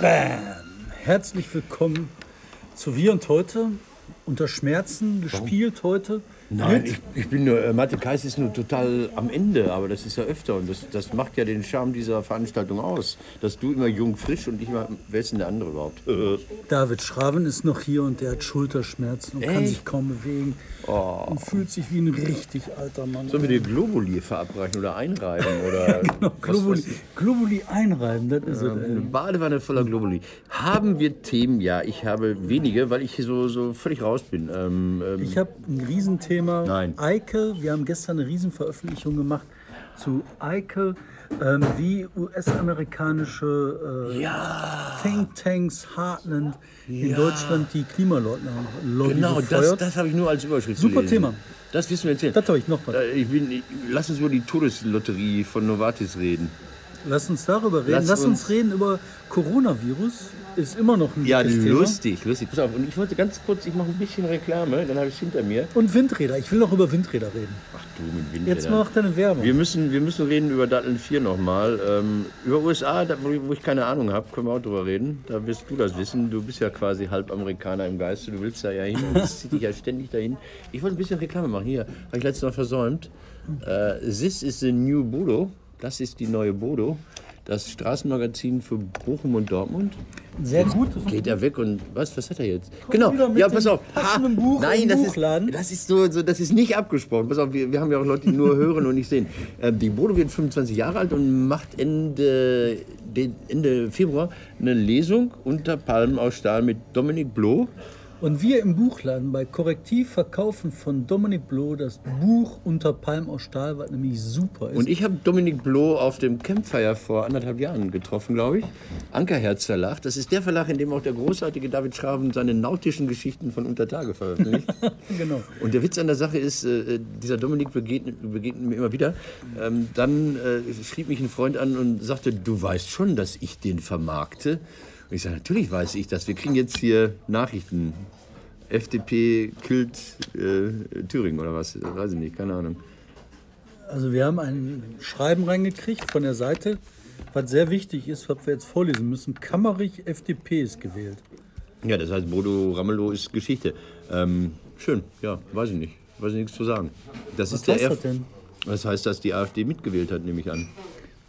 Bam! Herzlich willkommen zu Wir und Heute. Unter Schmerzen gespielt heute. Nein, ich, ich bin nur, äh, Mathe Kais ist nur total am Ende, aber das ist ja öfter und das, das macht ja den Charme dieser Veranstaltung aus. Dass du immer jung, frisch und ich immer, wer ist denn der andere überhaupt? David Schraven ist noch hier und der hat Schulterschmerzen und kann Echt? sich kaum bewegen. Und fühlt sich wie ein richtig alter Mann. Sollen wir dir Globuli verabreichen oder einreiben? Oder Genau, Globuli, Globuli einreiben, das ist es. Eine. Badewanne voller Globuli. Haben wir Themen? Ja, ich habe wenige, weil ich hier so, so völlig raus bin. Ähm, ähm, Ich habe ein Riesenthema. Nein. Eike, wir haben gestern eine Riesenveröffentlichung gemacht zu Eike, ähm, wie US-amerikanische äh, Thinktanks Heartland in Deutschland die Klimaleugner-Lobby genau, das, befeuert. das habe ich nur als Überschrift Super. Thema. Das wissen wir erzählen. Das habe ich noch. Äh, Ich bin, ich, lass uns über die Todeslotterie von Novartis reden. Lass uns darüber reden. Lass Lass, uns, uns- reden über Coronavirus. Ist immer noch ein Ja, dickes Thema. lustig, lustig. Pass auf, und ich wollte ganz kurz, ich mache ein bisschen Reklame, dann habe ich es hinter mir. Und Windräder. Ich will noch über Windräder reden. Ach du, mit Windrädern. Jetzt mach deine Werbung. Wir müssen, wir müssen reden über Datteln 4 nochmal. Ähm, über USA, da, wo, ich- keine Ahnung habe, können wir auch drüber reden. Da wirst du das wissen. Du bist ja quasi halb Amerikaner im Geiste. Du willst da ja hin das zieht dich ja ständig dahin. Ich wollte ein bisschen Reklame machen. Hier, habe ich letztes Mal versäumt. Äh, This is the new Bodo. Das ist die neue Bodo. Das Straßenmagazin für Bochum und Dortmund. Sehr gut. Geht er weg und was? Was hat er jetzt? genau. wieder mit Ja, pass auf. Buch Nein, das Buchladen. ist das ist so, so, das ist nicht abgesprochen. Pass auf, wir, wir haben ja auch Leute, die nur hören und nicht sehen. Äh, die Bodo wird 25 Jahre alt und macht Ende, de- Ende Februar eine Lesung unter Palmen aus Stahl mit Dominik Bloh. Und wir im Buchladen bei Korrektiv verkaufen von Dominik Bloh das Buch Unter Palm aus Stahl, was nämlich super ist. Und ich habe Dominik Bloh auf dem Campfire vor anderthalb Jahren getroffen, glaube ich. Ankerherz Verlag. Das ist der Verlag, in dem auch der großartige David Schraven seine nautischen Geschichten von Untertage veröffentlicht. genau. Und der Witz an der Sache ist, äh, dieser Dominik begegnet, begegnet mir immer wieder. Ähm, dann äh, schrieb mich ein Freund an und sagte, du weißt schon, dass ich den vermarkte. Und ich sage, natürlich weiß ich das. Wir kriegen jetzt hier Nachrichten. FDP killt äh, Thüringen oder was? Weiß ich nicht, keine Ahnung. Also wir haben ein Schreiben reingekriegt von der Seite, was sehr wichtig ist, was wir jetzt vorlesen müssen. Kammerich FDP ist gewählt. Ja, das heißt, Bodo Ramelow ist Geschichte. Ähm, schön, ja, weiß ich nicht. Weiß ich nichts zu sagen. Das Was ist der heißt das F- denn? Das heißt, dass die AfD mitgewählt hat, nehme ich an.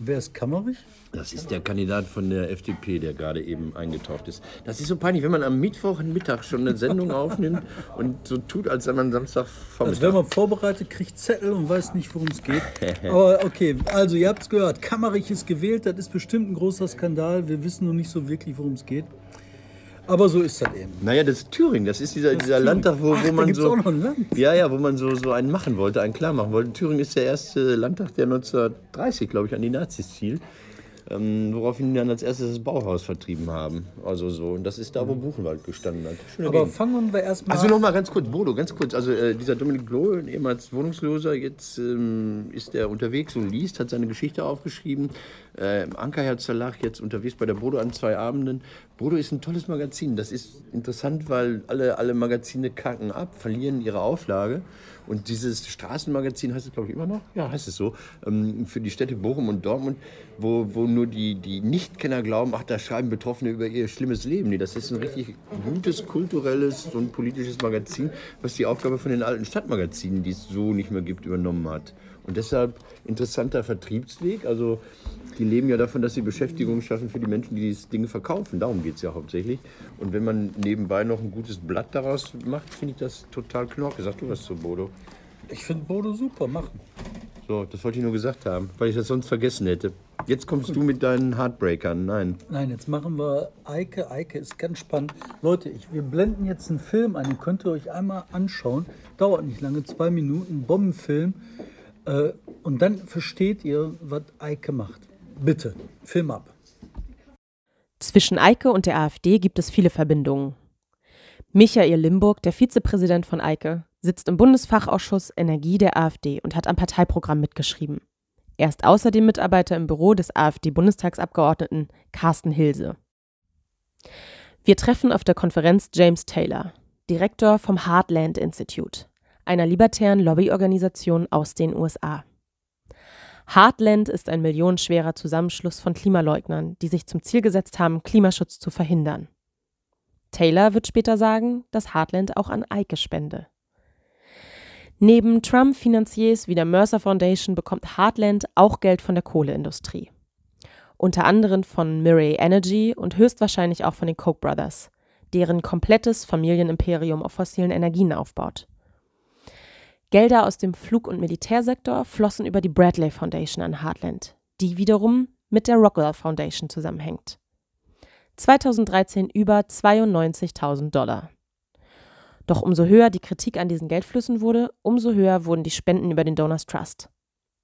Wer ist Kammerich? Das ist der Kandidat von der FDP, der gerade eben eingetaucht ist. Das ist so peinlich, wenn man am Mittwochmittag schon eine Sendung aufnimmt und so tut, als sei man Samstag Als wäre man vorbereitet, kriegt Zettel und weiß nicht, worum es geht. Aber okay, also ihr habt es gehört. Kammerich ist gewählt, das ist bestimmt ein großer Skandal. Wir wissen noch nicht so wirklich, worum es geht. Aber so ist das eben. Naja, das ist Thüringen. Das ist dieser, dieser Thüringen. Landtag, wo, Ach, wo man so. Ja, ja, wo man so, so einen machen wollte, einen klar machen wollte. Thüringen ist der erste Landtag, der 1930, glaube ich, an die Nazis fiel. Ähm, woraufhin die dann als erstes das Bauhaus vertrieben haben. Also so. Und das ist da, wo Buchenwald gestanden hat. Schöne Aber Gegend. fangen wir erstmal Also nochmal ganz kurz, Bodo, ganz kurz. Also äh, dieser Dominik Bloh, ehemals Wohnungsloser, jetzt ähm, ist er unterwegs und liest, hat seine Geschichte aufgeschrieben. Äh, Im Ankerherz Verlag jetzt unterwegs bei der Bodo an zwei Abenden. Bodo ist ein tolles Magazin. Das ist interessant, weil alle, alle Magazine kacken ab, verlieren ihre Auflage. Und dieses Straßenmagazin heißt es, glaube ich, immer noch? Ja, heißt es so. Ähm, für die Städte Bochum und Dortmund, wo, wo nur die, die Nichtkenner glauben, ach, da schreiben Betroffene über ihr schlimmes Leben. Nee, das ist ein richtig gutes, kulturelles und politisches Magazin, was die Aufgabe von den alten Stadtmagazinen, die es so nicht mehr gibt, übernommen hat. Und deshalb interessanter Vertriebsweg. Also die leben ja davon, dass sie Beschäftigung schaffen für die Menschen, die diese Dinge verkaufen. Darum geht es ja hauptsächlich. Und wenn man nebenbei noch ein gutes Blatt daraus macht, finde ich das total knorke. Sag du was zu Bodo. Ich finde Bodo super, machen. So, das wollte ich nur gesagt haben, weil ich das sonst vergessen hätte. Jetzt kommst du mit deinen Heartbreakern. Nein. Nein, jetzt machen wir Eike. Eike ist ganz spannend. Leute, ich, wir blenden jetzt einen Film ein, den könnt ihr euch einmal anschauen. Dauert nicht lange, zwei Minuten, Bombenfilm. Äh, und dann versteht ihr, was Eike macht. Bitte, Film ab. Zwischen Eike und der AfD gibt es viele Verbindungen. Michael Limburg, der Vizepräsident von Eike, sitzt im Bundesfachausschuss Energie der AfD und hat am Parteiprogramm mitgeschrieben. Er ist außerdem Mitarbeiter im Büro des AfD-Bundestagsabgeordneten Carsten Hilse. Wir treffen auf der Konferenz James Taylor, Direktor vom Heartland Institute, einer libertären Lobbyorganisation aus den USA. Heartland ist ein millionenschwerer Zusammenschluss von Klimaleugnern, die sich zum Ziel gesetzt haben, Klimaschutz zu verhindern. Taylor wird später sagen, dass Heartland auch an Eike spende. Neben Trump-Finanziers wie der Mercer Foundation bekommt Heartland auch Geld von der Kohleindustrie. Unter anderem von Murray Energy und höchstwahrscheinlich auch von den Koch Brothers, deren komplettes Familienimperium auf fossilen Energien aufbaut. Gelder aus dem Flug- und Militärsektor flossen über die Bradley Foundation an Heartland, die wiederum mit der Rockwell Foundation zusammenhängt. 2013 über 92.000 Dollar. Doch umso höher die Kritik an diesen Geldflüssen wurde, umso höher wurden die Spenden über den Donors Trust,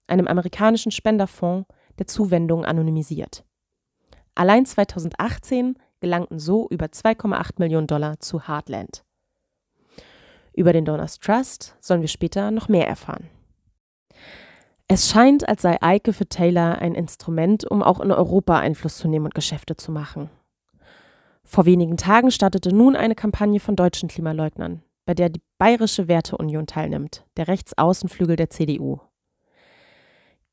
einem amerikanischen Spenderfonds, der Zuwendungen anonymisiert. Allein 2018 gelangten so über 2,8 Millionen Dollar zu Heartland. Über den Donors Trust sollen wir später noch mehr erfahren. Es scheint, als sei Eike für Taylor ein Instrument, um auch in Europa Einfluss zu nehmen und Geschäfte zu machen. Vor wenigen Tagen startete nun eine Kampagne von deutschen Klimaleugnern, bei der die Bayerische Werteunion teilnimmt, der Rechtsaußenflügel der CDU.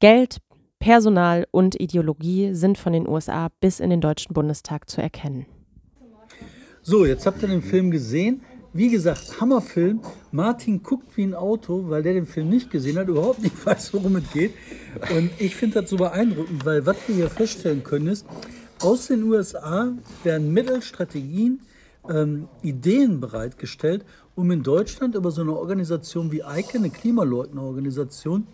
Geld, Personal und Ideologie sind von den USA bis in den Deutschen Bundestag zu erkennen. So, jetzt habt ihr den Film gesehen. Wie gesagt, Hammerfilm. Martin guckt wie ein Auto, weil der den Film nicht gesehen hat, überhaupt nicht weiß, worum es geht. Und ich finde das so beeindruckend, weil was wir hier feststellen können ist, aus den USA werden Mittel, Strategien, ähm, Ideen bereitgestellt, um in Deutschland über so eine Organisation wie EIKE, eine Klimaleugnerorganisation,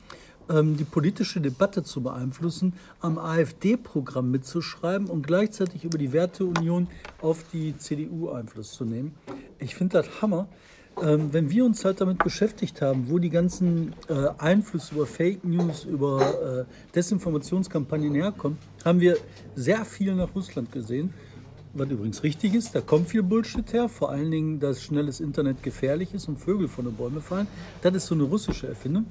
ähm, die politische Debatte zu beeinflussen, am AfD-Programm mitzuschreiben und gleichzeitig über die Werteunion auf die CDU Einfluss zu nehmen. Ich finde das Hammer. Ähm, wenn wir uns halt damit beschäftigt haben, wo die ganzen äh, Einflüsse über Fake News, über äh, Desinformationskampagnen herkommen, haben wir sehr viel nach Russland gesehen. Was übrigens richtig ist, da kommt viel Bullshit her, vor allen Dingen, dass schnelles Internet gefährlich ist und Vögel von den Bäumen fallen. Das ist so eine russische Erfindung.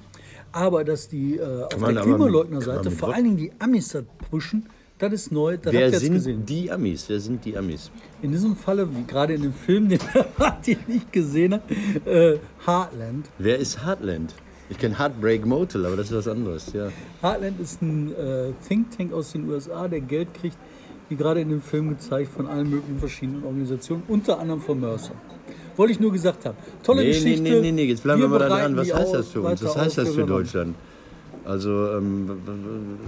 Aber dass die äh, auf der Klimaleugnerseite, vor allen Dingen die Amis das pushen, das ist neu, das Wer sind gesehen. die Amis? Wer sind die Amis? In diesem Falle, wie gerade in dem Film, den Martin nicht gesehen hat, äh, Heartland. Wer ist Heartland? Ich kenne Heartbreak Motel, aber das ist was anderes. Ja. Heartland ist ein äh, Think Tank aus den USA, der Geld kriegt, wie gerade in dem Film gezeigt, von allen möglichen verschiedenen Organisationen, unter anderem von Mercer. Wollte ich nur gesagt haben. Tolle Nee, nee, Geschichte. nee, nee, nee, jetzt bleiben wir, mal da dran. Was heißt das für uns? Was heißt das für. Deutschland? Also ähm,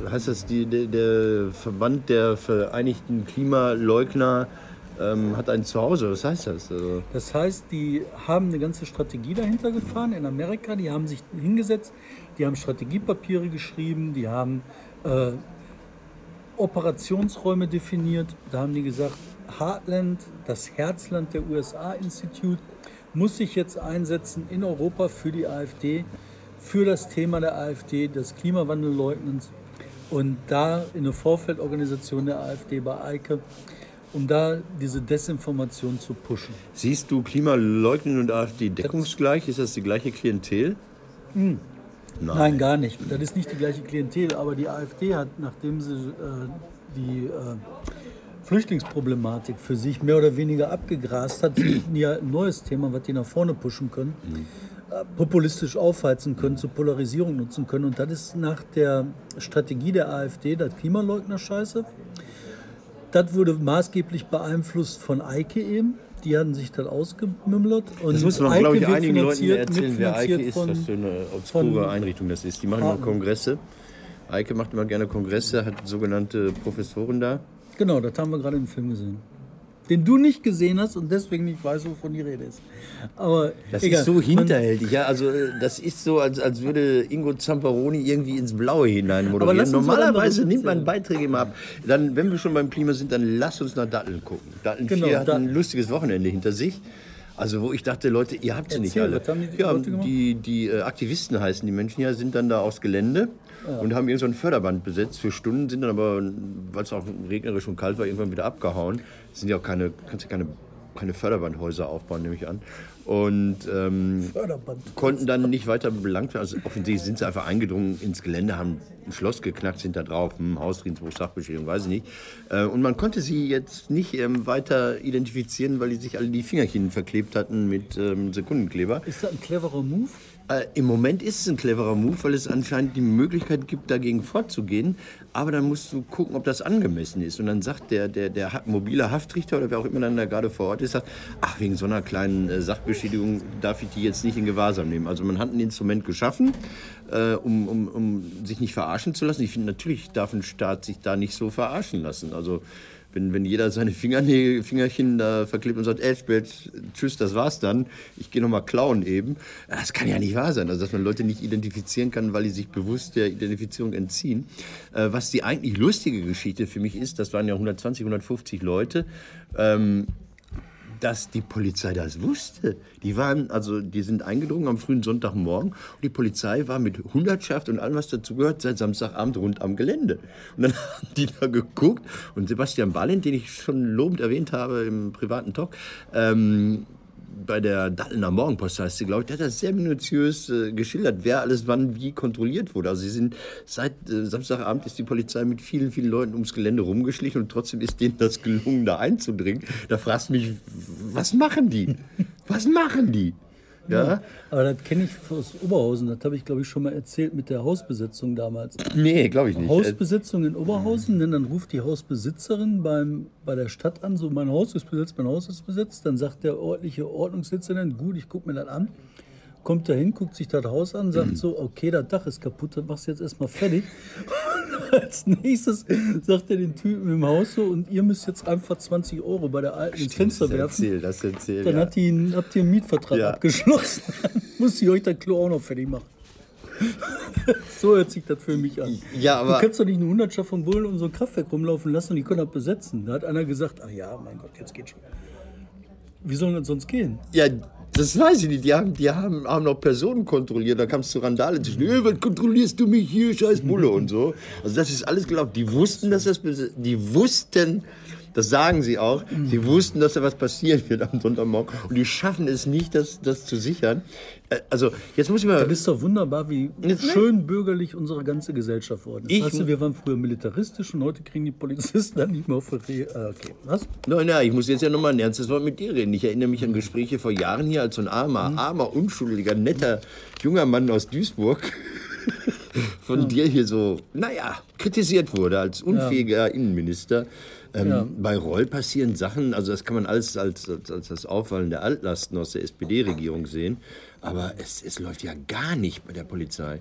heißt das, die, der, der Verband der Vereinigten Klimaleugner ähm, hat ein Zuhause? Was heißt das? Also, Das heißt, die haben eine ganze Strategie dahinter gefahren in Amerika. Die haben sich hingesetzt, die haben Strategiepapiere geschrieben, die haben äh, Operationsräume definiert. Da haben die gesagt, Heartland, das Herzland der USA Institute, muss sich jetzt einsetzen in Europa für die AfD, für das Thema der AfD, des Klimawandelleugnens und da in eine Vorfeldorganisation der AfD bei EIKE, um da diese Desinformation zu pushen. siehst du Klimaleugnen und AfD deckungsgleich? Ist das die gleiche Klientel? Hm. Nein, gar nicht. Das ist nicht die gleiche Klientel, aber die AfD hat, nachdem sie äh, die äh, Flüchtlingsproblematik für sich mehr oder weniger abgegrast hat, die ja ein neues Thema, was die nach vorne pushen können, äh, populistisch aufheizen können, zur Polarisierung nutzen können. Und das ist nach der Strategie der AfD, das Klimaleugner-Scheiße. Das wurde maßgeblich beeinflusst von Eike eben. Die hatten sich das ausgemümmelt. Und Das muss man, glaube ich, einigen Leuten erzählen, wer Eike ist, von- was für eine obskure Einrichtung das ist. Die machen immer Kongresse. Eike macht immer gerne Kongresse, hat sogenannte Professoren da. Genau, das haben wir gerade im Film gesehen. Den du nicht gesehen hast und deswegen nicht weißt, wovon die Rede ist. Aber Das egal. ist so hinterhältig, ja. Also äh, das ist so, als, als würde Ingo Zamperoni irgendwie ins Blaue hinein moderieren. Normalerweise nimmt man. Beiträge immer ab. Dann, wenn wir schon beim Klima sind, dann lass uns nach Datteln gucken. Datteln Genau, 4 hat ein Datteln. lustiges Wochenende hinter sich. Also wo ich dachte, Leute, ihr habt sie nicht Erzähl, alle. was haben die ja, die, die äh, Aktivisten heißen die Menschen ja, sind dann da aufs Gelände und haben irgend so ein Förderband besetzt für Stunden, sind dann aber, weil es auch regnerisch und kalt war, irgendwann wieder abgehauen. Es sind ja auch keine, kannst ja keine, keine Förderbandhäuser aufbauen, nehme ich an. Und ähm, konnten dann nicht weiter belangt werden. Also offensichtlich sind sie einfach eingedrungen ins Gelände, haben ein Schloss geknackt, sind da drauf, hm, Hausfriedensbruch, Sachbeschädigung, weiß ich nicht. Äh, und man konnte sie jetzt nicht ähm, weiter identifizieren, weil die sich alle die Fingerchen verklebt hatten mit ähm, Sekundenkleber. Ist das ein cleverer Move? Äh, Im Moment ist es ein cleverer Move, weil es anscheinend die Möglichkeit gibt, dagegen vorzugehen. Aber dann musst du gucken, ob das angemessen ist. Und dann sagt der, der, der mobile Haftrichter oder wer auch immer dann da gerade vor Ort ist, sagt, ach, wegen so einer kleinen äh, Sachbeschädigung darf ich die jetzt nicht in Gewahrsam nehmen. Also man hat ein Instrument geschaffen, äh, um, um, um sich nicht verarschen zu lassen. Ich finde, natürlich darf ein Staat sich da nicht so verarschen lassen. Also wenn, wenn jeder seine Fingernägel, Fingerchen da verklebt und sagt, ey, tschüss, das war's dann, ich gehe nochmal klauen eben, das kann ja nicht wahr sein. Also, dass man Leute nicht identifizieren kann, weil die sich bewusst der Identifizierung entziehen. Äh, was die eigentlich lustige Geschichte für mich ist, das waren ja 120, 150 Leute, ähm, dass die Polizei das wusste. Die waren, also die sind eingedrungen am frühen Sonntagmorgen und die Polizei war mit Hundertschaft und allem, was dazugehört, seit Samstagabend rund am Gelände. Und dann haben die da geguckt und Sebastian Ballint, den ich schon lobend erwähnt habe im privaten Talk, ähm, bei der Dattelner Morgenpost heißt sie, glaube ich, der hat das sehr minutiös äh, geschildert, wer alles wann wie kontrolliert wurde. Also sie sind seit äh, Samstagabend ist die Polizei mit vielen, vielen Leuten ums Gelände rumgeschlichen und trotzdem ist denen das gelungen, da einzudringen. Da fragst du mich, was machen die? Was machen die? Ja? Aber das kenne ich aus Oberhausen. Das habe ich, glaube ich, schon mal erzählt mit der Hausbesetzung damals. Nee, glaube ich nicht. Hausbesetzung in Oberhausen, denn dann ruft die Hausbesitzerin beim, bei der Stadt an, so mein Haus ist besetzt, mein Haus ist besetzt. Dann sagt der örtliche Ordnungsdezernent, gut, ich gucke mir das an. Kommt da hin, guckt sich das Haus an, sagt so, okay, das Dach ist kaputt, das machst du jetzt erstmal fertig. Als nächstes sagt er den Typen im Haus so, und ihr müsst jetzt einfach 20 Euro bei der alten ins Fenster das werfen. erzähl, das erzähl, Dann ja. hat die, habt ihr einen Mietvertrag Ja. abgeschlossen. Dann muss ich euch das Klo auch noch fertig machen. so hört sich das für mich an. Ja, aber- du kannst doch nicht eine Hundertschaft von Bullen um so ein Kraftwerk rumlaufen lassen und die können das besetzen. Da hat einer gesagt, ach ja, mein Gott, jetzt geht schon. Wie soll das sonst gehen? Ja, das weiß ich nicht. Die haben, die haben, haben noch Personen kontrolliert. Da kam es zu Randale zwischen, hey, was kontrollierst du mich hier, scheiß Bulle und so. Also das ist alles gelaufen. Die wussten, dass das, die wussten, das sagen sie auch, sie wussten, dass da was passieren wird am Sonntagmorgen. Und die schaffen es nicht, das, das zu sichern. Äh, Also, jetzt muss ich mal... Das ist doch wunderbar, wie schön bürgerlich unsere ganze Gesellschaft worden ist. Ich- weißt du, wir waren früher militaristisch und heute kriegen die Polizisten dann nicht mehr auf die äh, Okay, was? Nein, nein, ich muss jetzt ja nochmal ein ernstes Wort mit dir reden. Ich erinnere mich an Gespräche vor Jahren hier, als so ein armer, armer, unschuldiger, netter, junger Mann aus Duisburg von dir hier so, naja, kritisiert wurde als unfähiger Innenminister. Ähm, Ja. Bei Roll passieren Sachen, also das kann man alles als, als, als das Auffallen der Altlasten aus der SPD-Regierung sehen, aber es, es läuft ja gar nicht bei der Polizei.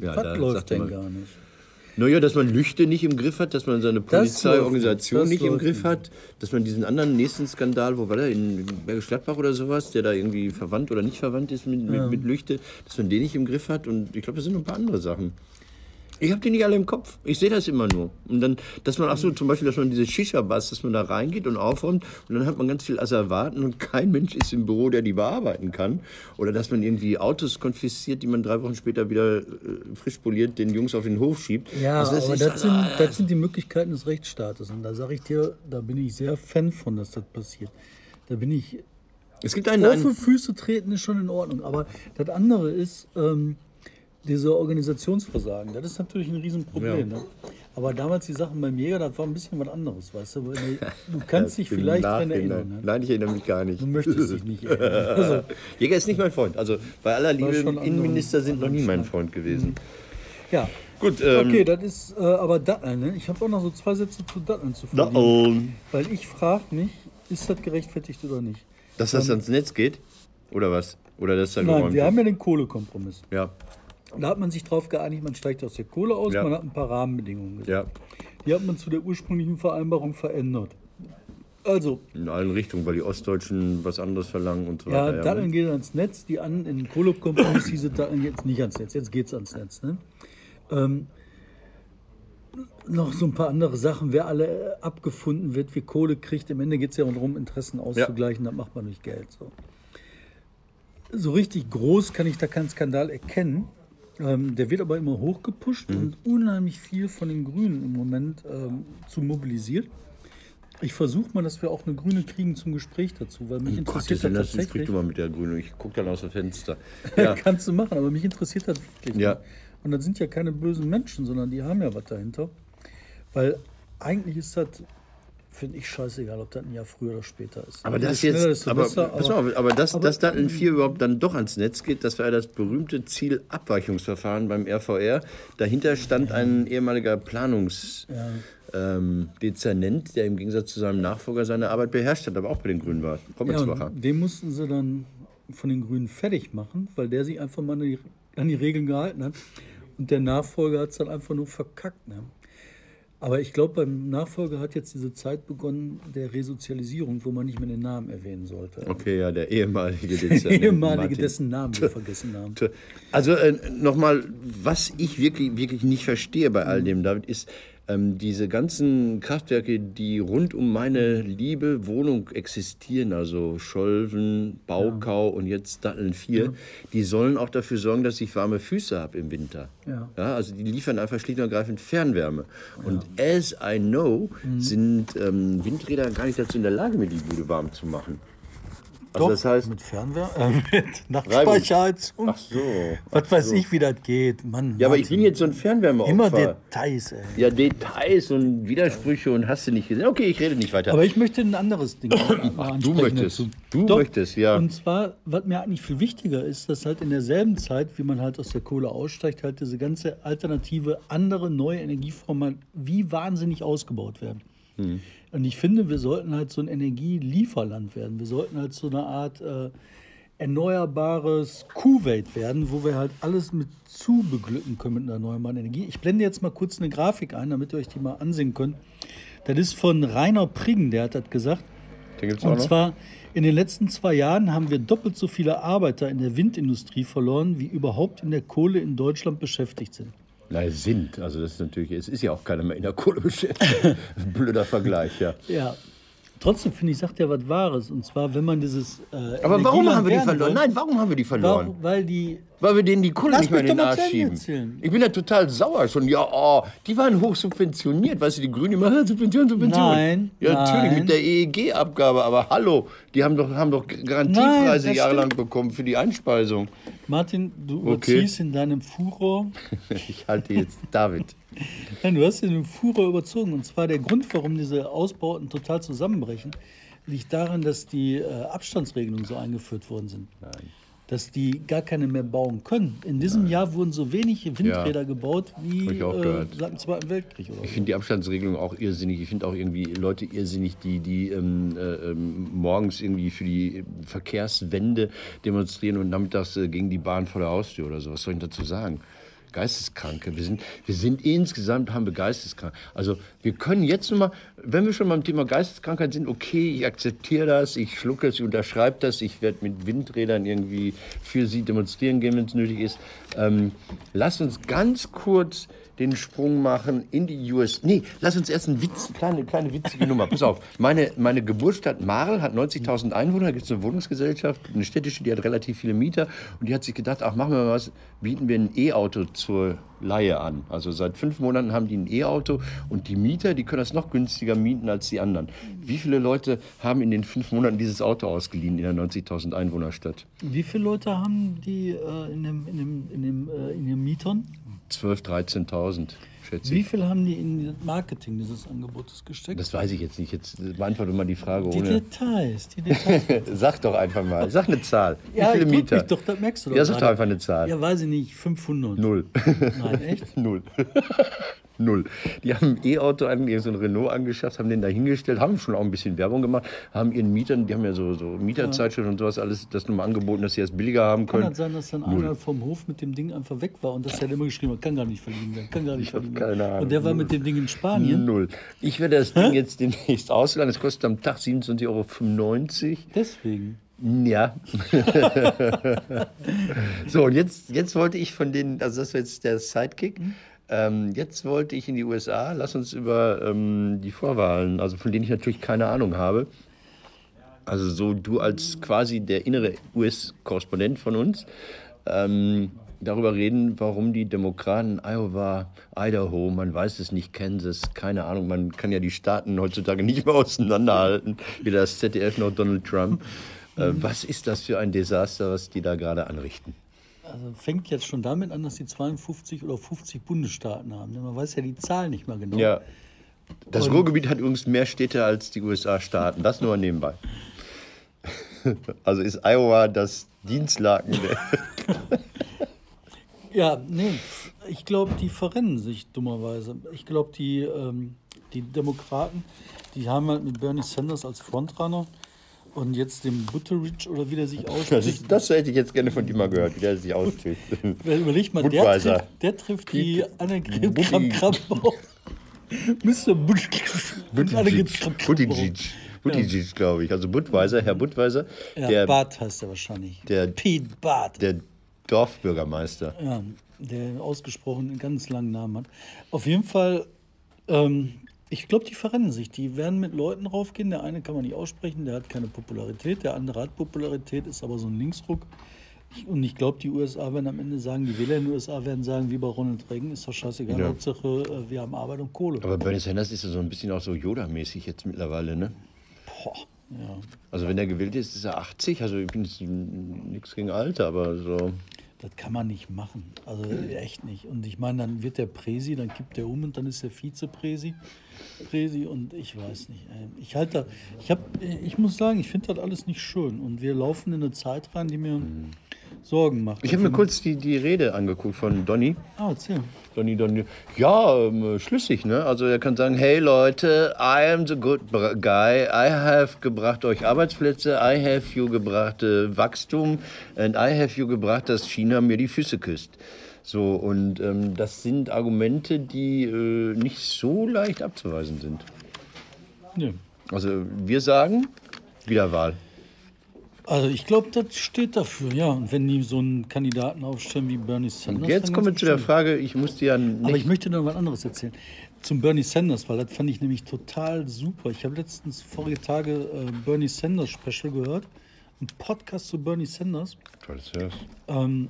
Ja, Was läuft denn mal- gar nicht? naja, dass man Lüchte nicht im Griff hat, dass man seine Polizeiorganisation nicht, im Griff hat, dass man diesen anderen nächsten Skandal, wo war der, in Bergisch Gladbach oder sowas, der da irgendwie verwandt oder nicht verwandt ist mit, mit, mit Lüchte, dass man den nicht im Griff hat und ich glaube, das sind noch ein paar andere Sachen. Ich habe die nicht alle im Kopf. Ich sehe das immer nur. Und dann, dass man auch so zum Beispiel, dass man diese Shisha-Bars, dass man da reingeht und aufräumt und dann hat man ganz viel Asservaten und kein Mensch ist im Büro, der die bearbeiten kann. Oder dass man irgendwie Autos konfisziert, die man drei Wochen später wieder äh, frisch poliert den Jungs auf den Hof schiebt. Ja, Also aber ist das sind, das sind die Möglichkeiten des Rechtsstaates. Und da sage ich dir, da bin ich sehr Fan von, dass das passiert. Da bin ich Es gibt einen, Auf Füße treten ist schon in Ordnung. Aber das andere ist, ähm, diese Organisationsversagen, das ist natürlich ein Riesenproblem. Ne? Aber damals die Sachen beim Jäger, das war ein bisschen was anderes, weißt du? Du kannst dich vielleicht daran erinnern. Ne? Nein, ich erinnere mich gar nicht. Du möchtest dich nicht erinnern. Also, Jäger ist nicht mein Freund. Also bei aller Liebe, Innenminister sind noch nie mein Freund gewesen. ja. Gut, ähm, Okay, das ist äh, aber Datteln. Ne? Ich habe auch noch so zwei Sätze zu Datteln zu verlieren. ähm, Weil ich frage mich, ist das gerechtfertigt oder nicht? dass das ans Netz geht? Oder was? Oder dass da Nein, wir wird? haben ja den Kohlekompromiss. Ja, Da hat man sich drauf geeinigt, man steigt aus der Kohle aus, Ja. man hat ein paar Rahmenbedingungen gesetzt. ja. Die hat man zu der ursprünglichen Vereinbarung verändert. Also, In allen Richtungen, weil die Ostdeutschen was anderes verlangen und so ja, weiter. Datteln geht ans Netz, die an, in den Kohlekompromiss hieß es Datteln jetzt nicht ans Netz, jetzt geht es ans Netz. Ne? Ähm, noch so ein paar andere Sachen, wer alle äh, abgefunden wird, wie Kohle kriegt. Im Ende geht es ja darum, Interessen auszugleichen, das macht man durch Geld. So. so richtig groß kann ich da keinen Skandal erkennen. Ähm, der wird aber immer hochgepusht Mhm. und unheimlich viel von den Grünen im Moment ähm, zu mobilisiert. Ich versuche mal, dass wir auch eine Grüne kriegen zum Gespräch dazu, weil mich Oh Gott, interessiert das das lass sprich tatsächlich. du mal mit der Grünen. Ich gucke dann aus dem Fenster. Ja. Kannst du machen, aber mich interessiert das wirklich. Ja. nicht. Und das sind ja keine bösen Menschen, sondern die haben ja was dahinter. Weil eigentlich ist das finde ich scheißegal, ob das ein Jahr früher oder später ist. Aber Je das jetzt, desto aber, besser, pass mal auf, aber dass, aber- dass Datteln 4 überhaupt dann doch ans Netz geht, das war ja das berühmte Zielabweichungsverfahren beim RVR. Dahinter stand ein ehemaliger Planungs... Ähm, Dezernent, der im Gegensatz zu seinem Nachfolger seine Arbeit beherrscht hat, aber auch bei den Grünen war. ja, Rommelsbacher. und den mussten sie dann von den Grünen fertig machen, weil der sich einfach mal an die, an die Regeln gehalten hat. Und der Nachfolger hat es dann einfach nur verkackt. Ne? Aber ich glaube, beim Nachfolger hat jetzt diese Zeit begonnen der Resozialisierung, wo man nicht mehr den Namen erwähnen sollte. Okay, ja, der ehemalige Der ehemalige, Martin. dessen Namen wir vergessen haben. Also äh, nochmal, was ich wirklich, wirklich nicht verstehe bei all dem, David, ist ähm, diese ganzen Kraftwerke, die rund um meine liebe Wohnung existieren, also Scholven, Baukau und jetzt Datteln 4, die sollen auch dafür sorgen, dass ich warme Füße habe im Winter. Ja. also die liefern einfach schlicht und ergreifend Fernwärme. Und as I know, sind ähm, Windräder gar nicht dazu in der Lage, mir die Bude warm zu machen. Also das heißt, mit Fernwärme, äh, mit Nachtspeicherheizung. ach so. Was weiß ich, wie das geht. Mann, Ja, aber ich bin jetzt so ein Fernwärmeopfer. Immer Details, ey. Ja, Details und Widersprüche und hast du nicht gesehen. Okay, ich rede nicht weiter. Aber ich möchte ein anderes Ding mal ansprechen möchtest. dazu. Du möchtest, ja. Und zwar, was mir eigentlich viel wichtiger ist, dass halt in derselben Zeit, wie man halt aus der Kohle aussteigt, halt diese ganze alternative, andere, neue Energieform halt wie wahnsinnig ausgebaut werden. Hm. Und ich finde, wir sollten halt so ein Energielieferland werden. Wir sollten halt so eine Art äh, erneuerbares Kuwait werden, wo wir halt alles mit zubeglücken können mit einer erneuerbaren Energie. Ich blende jetzt mal kurz eine Grafik ein, damit ihr euch die mal ansehen könnt. Das ist von Rainer Priggen, der hat das gesagt. Den gibt's auch Und noch? zwar in den letzten zwei Jahren haben wir doppelt so viele Arbeiter in der Windindustrie verloren, wie überhaupt in der Kohle in Deutschland beschäftigt sind. Nein, sind. Also das ist natürlich, es ist ja auch keiner mehr in der Kohle beschäftigt. Blöder Vergleich, ja. Ja. Trotzdem finde ich, sagt er was Wahres. Und zwar, wenn man dieses. Äh, Aber warum haben wir die verloren? will, Nein, warum haben wir die verloren? Weil die. Weil wir denen die Kohle Lass nicht mehr in den Arsch schieben. erzählen. Ich bin ja total sauer schon. Ja, oh, die waren hoch subventioniert. Weißt du, die Grünen immer "Ah, Subvention, Subvention. Nein, Ja, natürlich nein. mit der EEG-Abgabe. Aber hallo, die haben doch, haben doch Garantiepreise das jahrelang bekommen für die Einspeisung. Martin, du Okay. überziehst in deinem Furor. Ich halte jetzt David. Nein, du hast in dem Furor überzogen. Und zwar der Grund, warum diese Ausbauten total zusammenbrechen, liegt daran, dass die äh, Abstandsregelungen so eingeführt worden sind. Dass die gar keine mehr bauen können. In diesem Jahr wurden so wenig Windräder gebaut wie äh, seit dem Zweiten Weltkrieg Ich so. finde die Abstandsregelung auch irrsinnig. Ich finde auch irgendwie Leute irrsinnig, die, die ähm, äh, ähm, morgens irgendwie für die Verkehrswende demonstrieren und nachmittags äh, gegen die Bahn vor der Haustür oder so. Was soll ich dazu sagen? Geisteskranke. Wir sind, wir sind insgesamt haben wir Geisteskranke. Also wir können jetzt nur mal, wenn wir schon beim Thema Geisteskrankheit sind, okay, ich akzeptiere das, ich schlucke es, ich unterschreibe das, ich werde mit Windrädern irgendwie für sie demonstrieren gehen, wenn es nötig ist. Ähm, lass uns ganz kurz den Sprung machen in die US. Nee, lass uns erst eine Witz, kleine, kleine witzige Nummer. Pass auf, meine, meine Geburtsstadt Marl hat 90.000 Einwohner, da gibt es eine Wohnungsgesellschaft, eine städtische, die hat relativ viele Mieter und die hat sich gedacht, ach, machen wir mal was, bieten wir ein E-Auto zur Leihe an. Also seit fünf Monaten haben die ein E-Auto und die Mieter, die können das noch günstiger mieten als die anderen. Wie viele Leute haben in den fünf Monaten dieses Auto ausgeliehen in der 90.000 Einwohnerstadt? Wie viele Leute haben die äh, in, dem, in, dem, in, dem, äh, in den Mietern? 12.000, 13.000, schätze Wie ich. viel haben die in das Marketing dieses Angebotes gesteckt? Das weiß ich jetzt nicht. Jetzt beantworte mal die Frage die ohne. Details, die Details. Sag doch einfach mal. Sag eine Zahl. Wie ja, viele ich drück Mieter? Mich doch, das merkst du doch Ja, sag doch einfach eine Zahl. Ja, weiß ich nicht, 500. Null. Nein, echt? Null. Null. Die haben ein E-Auto so ein Renault angeschafft, haben den da hingestellt, haben schon auch ein bisschen Werbung gemacht, haben ihren Mietern, die haben ja so, so Mieterzeitschriften und sowas alles, das nochmal angeboten, dass sie das billiger haben Kann können. das sein, dass dann einer vom Hof mit dem Ding einfach weg war und dass er immer geschrieben hat, kann gar nicht verliehen werden, kann gar nicht hab verliehen keine werden. Ahnung. Und der war mit dem Ding in Spanien. Null. Ich werde das Ding jetzt demnächst ausleihen. Das kostet am Tag 27,95 Euro. Deswegen. Ja. so, und jetzt, jetzt wollte ich von den, also das war jetzt der Sidekick. Ähm, jetzt wollte ich in die USA. Lass uns über ähm, die Vorwahlen, also von denen ich natürlich keine Ahnung habe. Also so du als quasi der innere US-Korrespondent von uns. Ähm, darüber reden, warum die Demokraten Iowa, Idaho, man weiß es nicht, Kansas, keine Ahnung, man kann ja die Staaten heutzutage nicht mehr auseinanderhalten, weder das ZDF noch Donald Trump. Äh, was ist das für ein Desaster, was die da gerade anrichten? Also fängt jetzt schon damit an, dass die 52 oder 50 Bundesstaaten haben. denn Man weiß ja die Zahl nicht mal genau. Ja, Das Ruhrgebiet hat übrigens mehr Städte als die USA-Staaten. Das nur nebenbei. Also ist Iowa das Dienstlaken. Ja, nee, ich glaube, die verrennen sich dummerweise. Ich glaube, die, ähm, die Demokraten, die haben halt mit Bernie Sanders als Frontrunner und jetzt dem Buttigieg oder wie der sich ausspricht. das hätte ich jetzt gerne von dir mal gehört, wie der sich ausspricht. Überleg mal, der trifft, der trifft die Annegret. Kramp-Karrenbauer. Mr. Buttigieg. Buttigieg, glaube ich. Also Budweiser, Herr Budweiser, Ja, der, Barth heißt er wahrscheinlich. der- Pete Barth. der Dorfbürgermeister. Ja, der ausgesprochen einen ganz langen Namen hat. Auf jeden Fall, ähm, ich glaube, die verrennen sich. Die werden mit Leuten raufgehen. Der eine kann man nicht aussprechen, der hat keine Popularität. Der andere hat Popularität, ist aber so ein Linksruck. Ich, und ich glaube, die USA werden am Ende sagen, die Wähler in den USA werden sagen, wie bei Ronald Reagan, ist doch scheißegal, Ja. Hauptsache äh, wir haben Arbeit und Kohle. Aber Bernie Sanders ist ja so ein bisschen auch so Yoda-mäßig jetzt mittlerweile, ne? Boah, ja. Also wenn er gewählt ist, ist er 80. Also ich bin nichts gegen Alter, aber so. Das kann man nicht machen. Also echt nicht. Und ich meine, dann wird der Präsi, dann kippt der um und dann ist der Vizepräsi. Präsi und ich weiß nicht. ey. Ich halte ich habe, ich muss sagen, ich finde das alles nicht schön. Und wir laufen in eine Zeit rein, die mir Sorgen macht. Ich habe mir kurz die, die Rede angeguckt von Donny. Ah, erzähl. Donny, Donny. Ja, ähm, schlüssig, ne? Also er kann sagen, hey Leute, I am the good guy. I have gebracht euch Arbeitsplätze, I have you gebracht äh, Wachstum and I have you gebracht, dass China mir die Füße küsst. So, und ähm, das sind Argumente, die äh, nicht so leicht abzuweisen sind. Nö. Also wir sagen, Wiederwahl. Also ich glaube, das steht dafür, ja. Und wenn die so einen Kandidaten aufstellen wie Bernie Sanders. Und jetzt kommen wir zu der. Frage, ich musste ja nicht... Aber ich möchte noch was anderes erzählen. Zum Bernie Sanders, weil das fand ich nämlich total super. Ich habe letztens vorige Tage äh, Bernie Sanders Special gehört. Ein Podcast zu Bernie Sanders. Toll, das hörst. Ähm,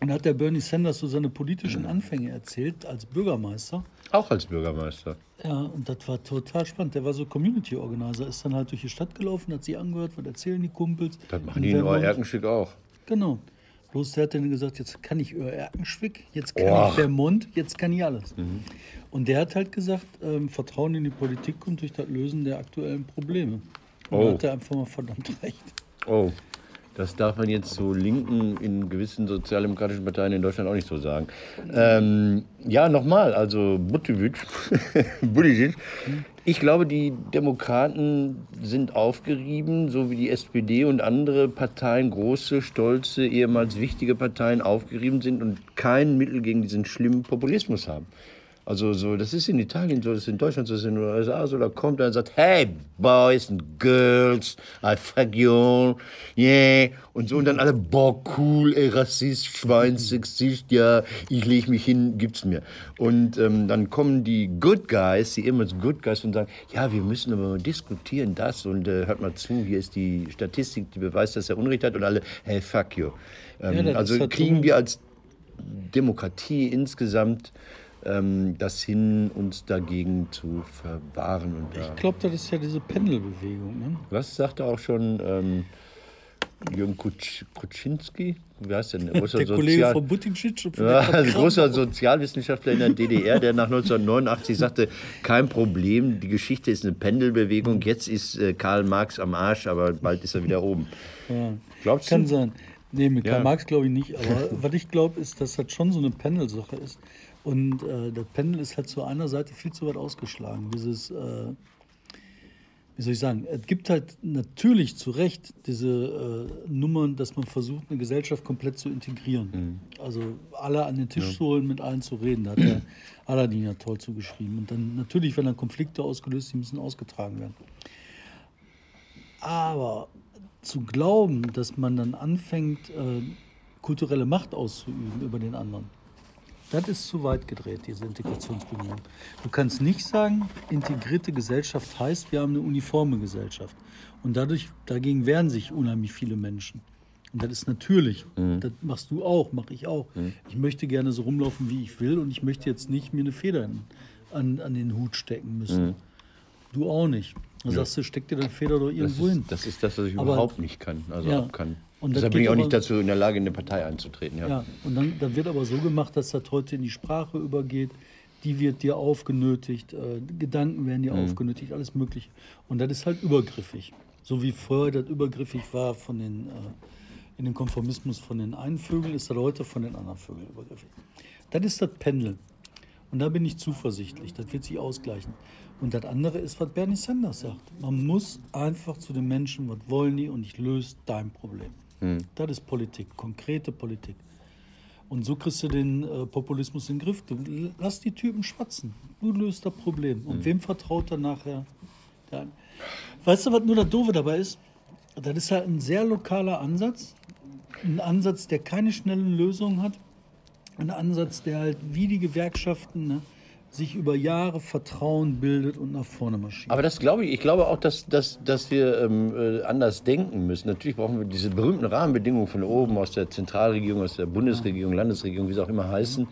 und da hat der Bernie Sanders so seine politischen Anfänge erzählt als Bürgermeister. Auch als Bürgermeister. Ja, und das war total spannend. Der war so Community Organizer, ist dann halt durch die Stadt gelaufen, hat sie angehört, was erzählen die Kumpels. Das machen die in Erkenschwick auch. Genau. Bloß der hat dann gesagt, jetzt kann ich Erkenschwick, jetzt kann Och. ich Vermont, jetzt kann ich alles. Und der hat halt gesagt, ähm, Vertrauen in die Politik kommt durch das Lösen der aktuellen Probleme. Und Oh. da hat er einfach mal verdammt recht. Oh, das darf man jetzt so Linken in gewissen sozialdemokratischen Parteien in Deutschland auch nicht so sagen. Ähm, ja, nochmal, also Buttigieg, Buttigieg. Ich glaube, die Demokraten sind aufgerieben, so wie die SPD und andere Parteien, große, stolze, ehemals wichtige Parteien aufgerieben sind und kein Mittel gegen diesen schlimmen Populismus haben. Also so, das ist in Italien so, das ist in Deutschland so, das ist in den USA so, da kommt er und sagt, hey Boys and Girls, I fuck you all, yeah. Und so und dann alle, boah cool, ey, Rassist, Schwein, Sexist, ja, ich leg mich hin, gibt's mir. Und ähm, dann kommen die Good Guys, die immer Good Guys und sagen, ja, wir müssen aber diskutieren das und äh, hört mal zu, hier ist die Statistik, die beweist, dass er Unrecht hat und alle, hey, fuck you. Ähm, Ja, also kriegen wir als Demokratie insgesamt ähm, das hin, uns dagegen zu verwahren. Und. Ich glaube, das ist ja diese Pendelbewegung. Ne? Was sagte auch schon ähm, Jürgen Kutsch, Kuczynski? Wie heißt der denn? Der Kollege Sozial- von Buttigieg ja, großer Sozialwissenschaftler in der DDR, der nach 1989 sagte, kein Problem, die Geschichte ist eine Pendelbewegung, jetzt ist äh, Karl Marx am Arsch, aber bald ist er wieder oben. Ja. Glaubst Kann du? sein. Nee, mit Ja. Karl Marx glaube ich nicht. Aber was ich glaube, ist, dass das schon so eine Pendelsache ist. Und äh, das Pendel ist halt zu einer Seite viel zu weit ausgeschlagen. Dieses, äh, wie soll ich sagen, es gibt halt natürlich zu Recht diese äh, Nummern, dass man versucht, eine Gesellschaft komplett zu integrieren. Also alle an den Tisch zu holen, mit allen zu reden. Da hat der Aladdin ja toll zugeschrieben. Und dann natürlich, wenn dann Konflikte ausgelöst, die müssen ausgetragen werden. Aber zu glauben, dass man dann anfängt, äh, kulturelle Macht auszuüben über den anderen, das ist zu weit gedreht, diese Integrationsbemühungen. Du kannst nicht sagen, integrierte Gesellschaft heißt, wir haben eine uniforme Gesellschaft. Und dadurch, dagegen wehren sich unheimlich viele Menschen. Und das ist natürlich. Das machst du auch, mache ich auch. Ich möchte gerne so rumlaufen, wie ich will. Und ich möchte jetzt nicht mir eine Feder an, an den Hut stecken müssen. Du auch nicht. Da sagst du, steck dir deine Feder doch Das irgendwo hin. ist, das ist das, was ich Aber- überhaupt nicht kann. Also Ja. ab kann. Und das Deshalb bin ich auch aber- nicht dazu in der Lage, in eine Partei einzutreten. Ja. Ja, und dann, dann wird aber so gemacht, dass das heute in die Sprache übergeht. die wird dir aufgenötigt, äh, Gedanken werden dir aufgenötigt, alles Mögliche. Und das ist halt übergriffig. So wie früher das übergriffig war von den, äh, in den Konformismus von den einen Vögeln, ist das heute von den anderen Vögeln übergriffig. Das ist das Pendeln. Und da bin ich zuversichtlich, das wird sich ausgleichen. Und das andere ist, was Bernie Sanders sagt. Man muss einfach zu den Menschen, was wollen die und ich löse dein Problem. Das ist Politik, konkrete Politik. Und so kriegst du den äh, Populismus in den Griff. Du, lass die Typen schwatzen. Du löst das Problem. Und wem vertraut dann nachher? Der, weißt du, was nur das Doofe dabei ist? Das ist halt ein sehr lokaler Ansatz. Ein Ansatz, der keine schnellen Lösungen hat. Ein Ansatz, der halt wie die Gewerkschaften ne, sich über Jahre Vertrauen bildet und nach vorne marschiert. Aber das glaube ich. Ich glaube auch, dass, dass, dass wir ähm, äh, anders denken müssen. Natürlich brauchen wir diese berühmten Rahmenbedingungen von oben, aus der Zentralregierung, aus der Bundesregierung, Landesregierung, wie sie auch immer heißen.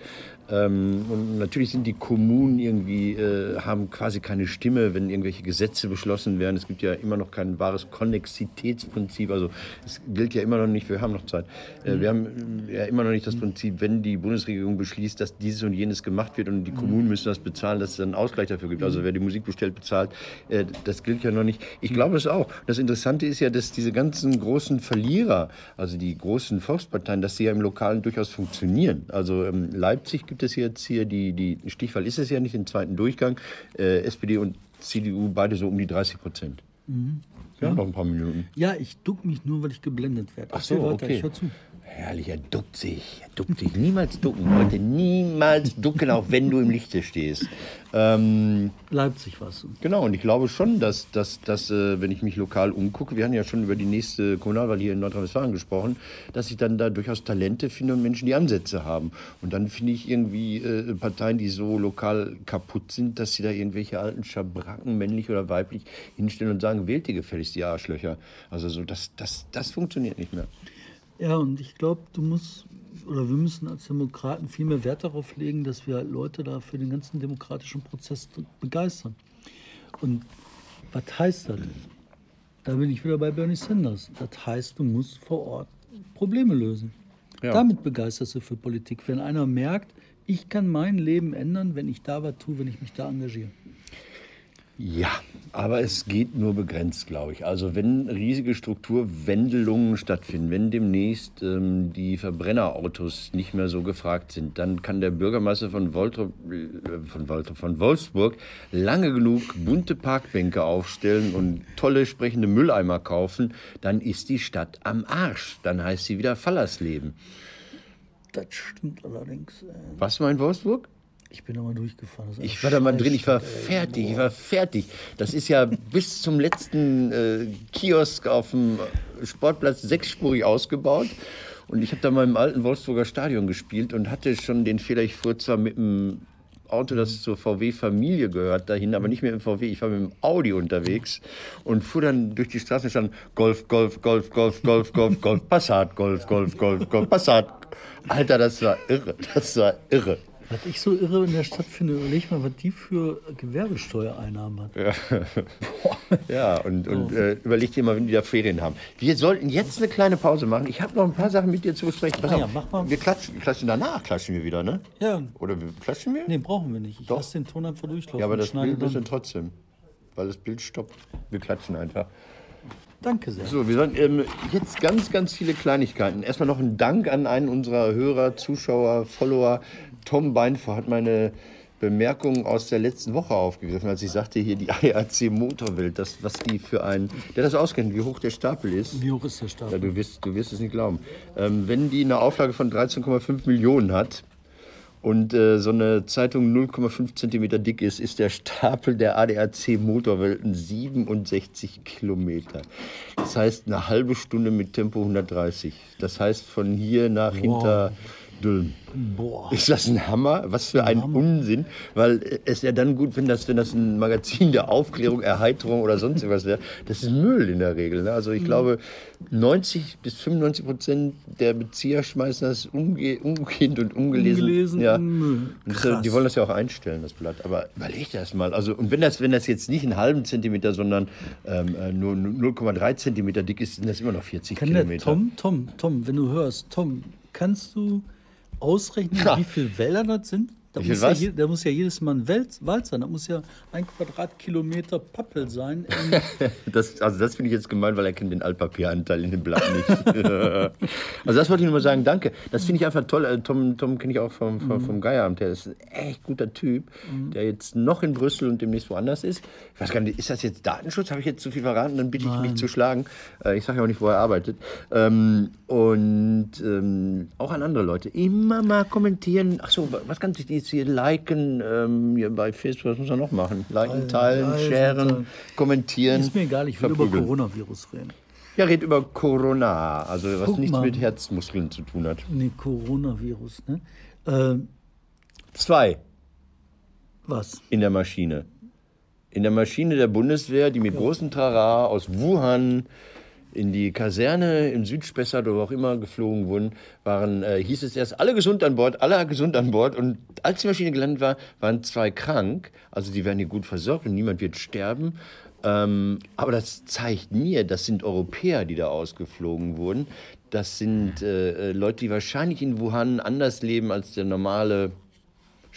Ähm, und natürlich sind die Kommunen irgendwie, äh, haben quasi keine Stimme, wenn irgendwelche Gesetze beschlossen werden. Es gibt ja immer noch kein wahres Konnexitätsprinzip. Also es gilt ja immer noch nicht, wir haben noch Zeit, äh, wir haben ja immer noch nicht das Prinzip, wenn die Bundesregierung beschließt, dass dieses und jenes gemacht wird und die Kommunen müssen das bezahlen, dass es einen Ausgleich dafür gibt. Also wer die Musik bestellt, bezahlt. Äh, das gilt ja noch nicht. Ich glaube es auch. Das Interessante ist ja, dass diese ganzen großen Verlierer, also die großen Volksparteien, dass sie ja im Lokalen durchaus funktionieren. Also ähm, Leipzig gibt es jetzt hier, die, die Stichwahl ist es ja nicht, den zweiten Durchgang. Äh, SPD und CDU beide so um die 30 Prozent. Wir haben noch ein paar Minuten. ja, ich duck mich nur, weil ich geblendet werde. Ach so, okay. ich hör zu. Herrlich, er duckt sich. Er duckt sich. Niemals ducken, Leute. Niemals ducken, auch wenn du im Lichte stehst. Ähm, Leipzig du. genau, und ich glaube schon, dass, dass, dass äh, wenn ich mich lokal umgucke, wir haben ja schon über die nächste Kommunalwahl hier in Nordrhein-Westfalen gesprochen, dass ich dann da durchaus Talente finde und Menschen, die Ansätze haben. Und dann finde ich irgendwie äh, Parteien, die so lokal kaputt sind, dass sie da irgendwelche alten Schabracken, männlich oder weiblich, hinstellen und sagen, wählt ihr gefälligst die Arschlöcher. Also so, das, das, das funktioniert nicht mehr. Ja, und ich glaube, du musst, oder wir müssen als Demokraten viel mehr Wert darauf legen, dass wir halt Leute da für den ganzen demokratischen Prozess begeistern. Und was heißt das? Da bin ich wieder bei Bernie Sanders. Das heißt, du musst vor Ort Probleme lösen. Ja. Damit begeisterst du für Politik. Wenn einer merkt, ich kann mein Leben ändern, wenn ich da was tue, wenn ich mich da engagiere. Ja, aber es geht nur begrenzt, glaube ich. Also wenn riesige Strukturwändelungen stattfinden, wenn demnächst ähm, die Verbrennerautos nicht mehr so gefragt sind, dann kann der Bürgermeister von, Woltro, äh, von, Woltro, von Wolfsburg lange genug bunte Parkbänke aufstellen und tolle sprechende Mülleimer kaufen, dann ist die Stadt am Arsch. Dann heißt sie wieder Fallersleben. Das stimmt allerdings. äh, Was mal in Wolfsburg? Ich bin da mal durchgefahren. Ich war da mal drin, ich war fertig, ich war fertig. Das ist ja bis zum letzten äh, Kiosk auf dem Sportplatz sechsspurig ausgebaut. Und ich habe da mal im alten Wolfsburger Stadion gespielt und hatte schon den Fehler, ich fuhr zwar mit dem Auto, das zur VW-Familie gehört, dahin, aber nicht mit dem VW. Ich war mit dem Audi unterwegs und fuhr dann durch die Straße und stand Golf, Golf, Golf, Golf, Golf, Golf, Golf, Passat, Golf, Golf, Golf, Golf, Passat. Alter, das war irre, das war irre. Was ich so irre in der Stadt finde, überleg mal, was die für Gewerbesteuereinnahmen hat. Ja, und, und äh, überleg dir mal, wenn die da Ferien haben. Wir sollten jetzt eine kleine Pause machen. Ich habe noch ein paar Sachen mit dir zu besprechen. Pass Ah auf, ja, mach mal. Wir klatschen, klatschen danach, klatschen wir wieder, ne? Ja, Oder wir klatschen wir? nee, brauchen wir nicht. Ich Doch. lasse den Ton einfach durchlaufen. ja, aber das Bild müssen trotzdem. Weil das Bild stoppt. Wir klatschen einfach. Danke sehr. So, wir sollen ähm, jetzt ganz, ganz viele Kleinigkeiten. Erstmal noch ein Dank an einen unserer Hörer, Zuschauer, Follower. Tom Beinfor hat meine Bemerkung aus der letzten Woche aufgegriffen, als ich sagte, hier die ARC Motorwelt, das, was die für ein, der das auskennt, wie hoch der Stapel ist. Wie hoch ist der Ja, Stapel? du, wirst, du wirst es nicht glauben. Ähm, wenn die eine Auflage von 13,5 Millionen hat und äh, so eine Zeitung 0,5 Zentimeter dick ist, ist der Stapel der ADAC Motorwelten 67 Kilometer. Das heißt eine halbe Stunde mit Tempo 130. Das heißt von hier nach hinter Dülmen. Boah. Ist das ein Hammer? Was für ein Unsinn. Weil es wäre dann gut, wenn das, wenn das ein Magazin der Aufklärung, Erheiterung oder sonst irgendwas wäre. Das ist Müll in der Regel. Ne? Also ich glaube, 90 bis 95 Prozent der Bezieher schmeißen das umge umgehend und ungelesen. Ungelesen ja. Müll. Das, die wollen das ja auch einstellen, das Blatt. Aber überleg das mal. Also, und wenn das, wenn das jetzt nicht einen halben Zentimeter, sondern ähm, äh, nur 0,3 Zentimeter dick ist, sind das immer noch 40 Kann der Kilometer. Tom, Tom, Tom, wenn du hörst, Tom, kannst du ausrechnen, Ja. wie viele Wälder das sind? Da muss, ja je, da muss ja jedes Mal ein Wald, Wald sein. Da muss ja ein Quadratkilometer Pappel sein. In, Das, also das finde ich jetzt gemein, weil er kennt den Altpapieranteil in dem Blatt nicht. also das wollte ich nur mal sagen, danke. Das finde ich einfach toll. Äh, Tom, Tom kenne ich auch vom, vom, vom Geieramt. Der ist ein echt guter Typ, der jetzt noch in Brüssel und demnächst woanders ist. Ich weiß gar nicht, ist das jetzt Datenschutz? Habe ich jetzt zu viel verraten? Dann bitte ich mich zu schlagen. Äh, ich sage ja auch nicht, wo er arbeitet. Ähm, und ähm, auch an andere Leute. Immer mal kommentieren. Ach so, was kann ich jetzt hier liken? Ähm, hier bei Facebook, was muss man noch machen? Liken, teilen, teilen, sharen, teilen. kommentieren. ist mir egal, ich will über verprügeln. Coronavirus reden. Ja, red über Corona, also was Guck nichts mal. mit Herzmuskeln zu tun hat. Nee, Coronavirus, ne? Äh, Zwei was? in der Maschine. In der Maschine der Bundeswehr, die mit großem Trara aus Wuhan in die Kaserne im Südspessart oder wo auch immer geflogen wurden, waren, äh, hieß es erst, alle gesund an Bord, alle gesund an Bord. Und als die Maschine gelandet war, waren zwei krank. Also die werden hier gut versorgt und niemand wird sterben. Ähm, aber das zeigt mir, das sind Europäer, die da ausgeflogen wurden. Das sind äh, äh, Leute, die wahrscheinlich in Wuhan anders leben als der normale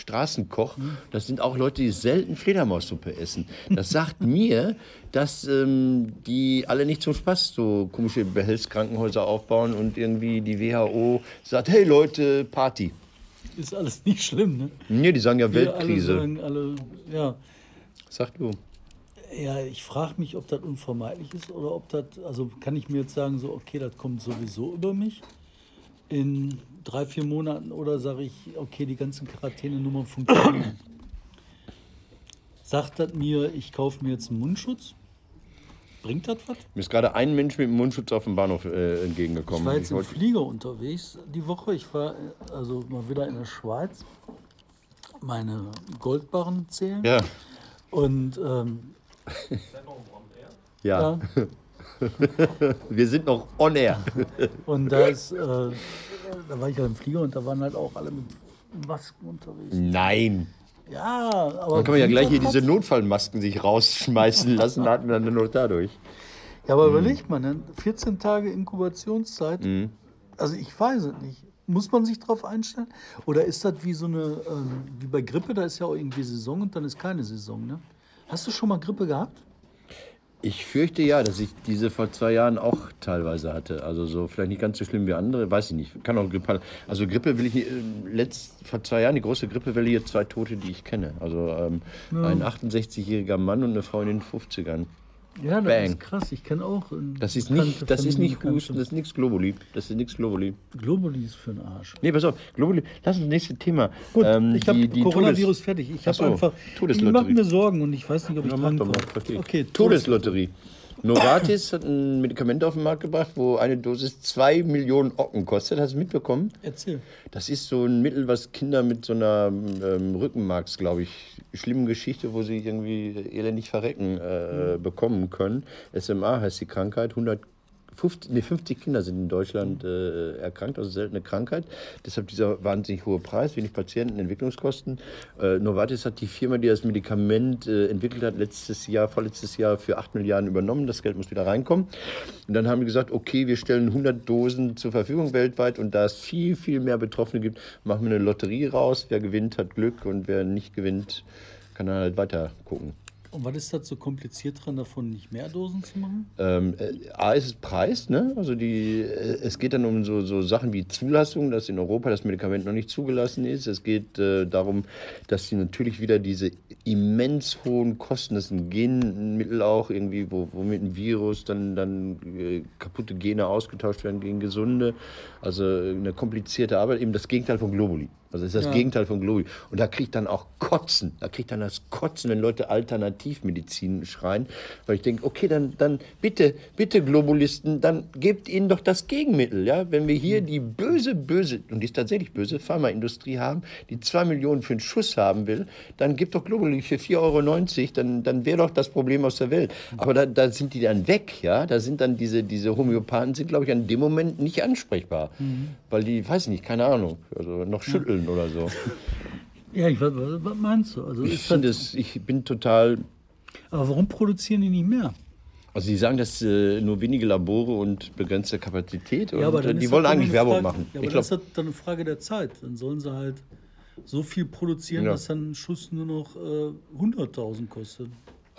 Straßenkoch, das sind auch Leute, die selten Fledermaussuppe essen. Das sagt mir, dass ähm, die alle nicht zum Spaß so komische Behelfskrankenhäuser aufbauen und irgendwie die WHO sagt, hey Leute, Party. Ist alles nicht schlimm, ne? Nee, die sagen ja Wir alle Weltkrise. sagen alle, ja. Sag du. Ja, ich frage mich, ob das unvermeidlich ist oder ob das, also kann ich mir jetzt sagen, so, okay, das kommt sowieso über mich in drei, vier Monaten oder sage ich, okay, die ganzen Quarantänenummern funktionieren. Sagt das mir, ich kaufe mir jetzt einen Mundschutz? Bringt das was? Mir ist gerade ein Mensch mit dem Mundschutz auf dem Bahnhof äh, Ich entgegengekommen. war jetzt Ich im wollte- Flieger unterwegs die Woche. Ich war äh, also mal wieder in der Schweiz. Meine Goldbarren zählen. ja, Und ähm, ja, ja, wir sind noch on air. Und da ist, äh, da war ich halt im Flieger und da waren halt auch alle mit Masken unterwegs. Nein. Ja, aber. Dann kann man ja gleich hier diese Notfallmasken sich rausschmeißen lassen, da hatten wir dann nur dadurch. Ja, aber überlegt man, ne? 14 Tage Inkubationszeit. Mhm. Also ich weiß es nicht. Muss man sich darauf einstellen? Oder ist das wie so eine, ähm, wie bei Grippe, da ist ja auch irgendwie Saison und dann ist keine Saison, ne? Hast du schon mal Grippe gehabt? Ich fürchte ja, dass ich diese vor zwei Jahren auch teilweise hatte. Also so vielleicht nicht ganz so schlimm wie andere, weiß ich nicht. Kann auch Grippe. Also Grippe will ich äh, Letzt, vor zwei Jahren die große Grippewelle hier zwei Tote, die ich kenne. Also ähm, ein 68-jähriger Mann und eine Frau in den 50ern. Ja, das Bang. ist krass. Ich kenne auch. Das ist nicht, das ist nicht. Husten, das ist nichts Globuli. Das ist nichts Globuli. Globuli ist für den Arsch. Nee, pass auf, Globuli. Lass uns das nächste Thema. Gut, Ähm, ich habe Coronavirus Todes- fertig. Ich Ach so, habe einfach. Ich mache mir Sorgen und ich weiß nicht, ob ich Ja, verstehe ich. Okay, Todeslotterie. Novartis hat ein Medikament auf den Markt gebracht, wo eine Dosis 2 Millionen Ocken kostet. Hast du mitbekommen? Erzähl. Das ist so ein Mittel, was Kinder mit so einer ähm, Rückenmarks, glaube ich, schlimmen Geschichte, wo sie irgendwie elendig verrecken, äh, bekommen können. SMA heißt die Krankheit. 150, nee, 50 Kinder sind in Deutschland äh, erkrankt, also seltene Krankheit. Deshalb dieser wahnsinnig hohe Preis, wenig Patienten, Entwicklungskosten. Äh, Novartis hat die Firma, die das Medikament äh, entwickelt hat, letztes Jahr, vorletztes Jahr für 8 Milliarden übernommen. Das Geld muss wieder reinkommen. Und dann haben die gesagt, okay, wir stellen 100 Dosen zur Verfügung weltweit und da es viel, viel mehr Betroffene gibt, machen wir eine Lotterie raus. Wer gewinnt, hat Glück und wer nicht gewinnt, kann dann halt weiter gucken. Und was ist da so kompliziert dran, davon nicht mehr Dosen zu machen? Ähm, äh, A ist es Preis, ne? Also die, äh, es geht dann um so, so Sachen wie Zulassung, dass in Europa das Medikament noch nicht zugelassen ist. Es geht äh, darum, dass sie natürlich wieder diese immens hohen Kosten, das ist ein Genmittel auch irgendwie, wo, womit ein Virus dann, dann äh, kaputte Gene ausgetauscht werden gegen gesunde. Also eine komplizierte Arbeit, eben das Gegenteil von Globuli. Also das ist das Ja. Gegenteil von Globuli. Und da kriegt dann auch Kotzen. Da kriegt dann das Kotzen, wenn Leute Alternativmedizin schreien. Weil ich denke, okay, dann, dann bitte, bitte Globulisten, dann gebt ihnen doch das Gegenmittel. Ja? Wenn wir hier die böse, böse, und die ist tatsächlich böse, Pharmaindustrie haben, die zwei Millionen für einen Schuss haben will, dann gibt doch Globuli für 4,90 Euro, dann, dann wäre doch das Problem aus der Welt. Aber da, da sind die dann weg. Ja? Da sind dann diese, diese Homöopathen, sind, glaube ich, an dem Moment nicht ansprechbar. Weil die, weiß ich nicht, keine Ahnung, also noch schütteln oder so. Ja, ich was, was meinst du? Also Ich das, es, ich bin total. aber warum produzieren die nicht mehr? Also die sagen, dass äh, nur wenige Labore und begrenzte Kapazität. Und Ja, aber äh, die wollen das eigentlich Werbung Frage, machen. Ja, aber ich das glaub, ist dann eine Frage der Zeit. Dann sollen sie halt. so viel produzieren, Ja. dass dann ein Schuss nur noch äh, 100.000 kostet.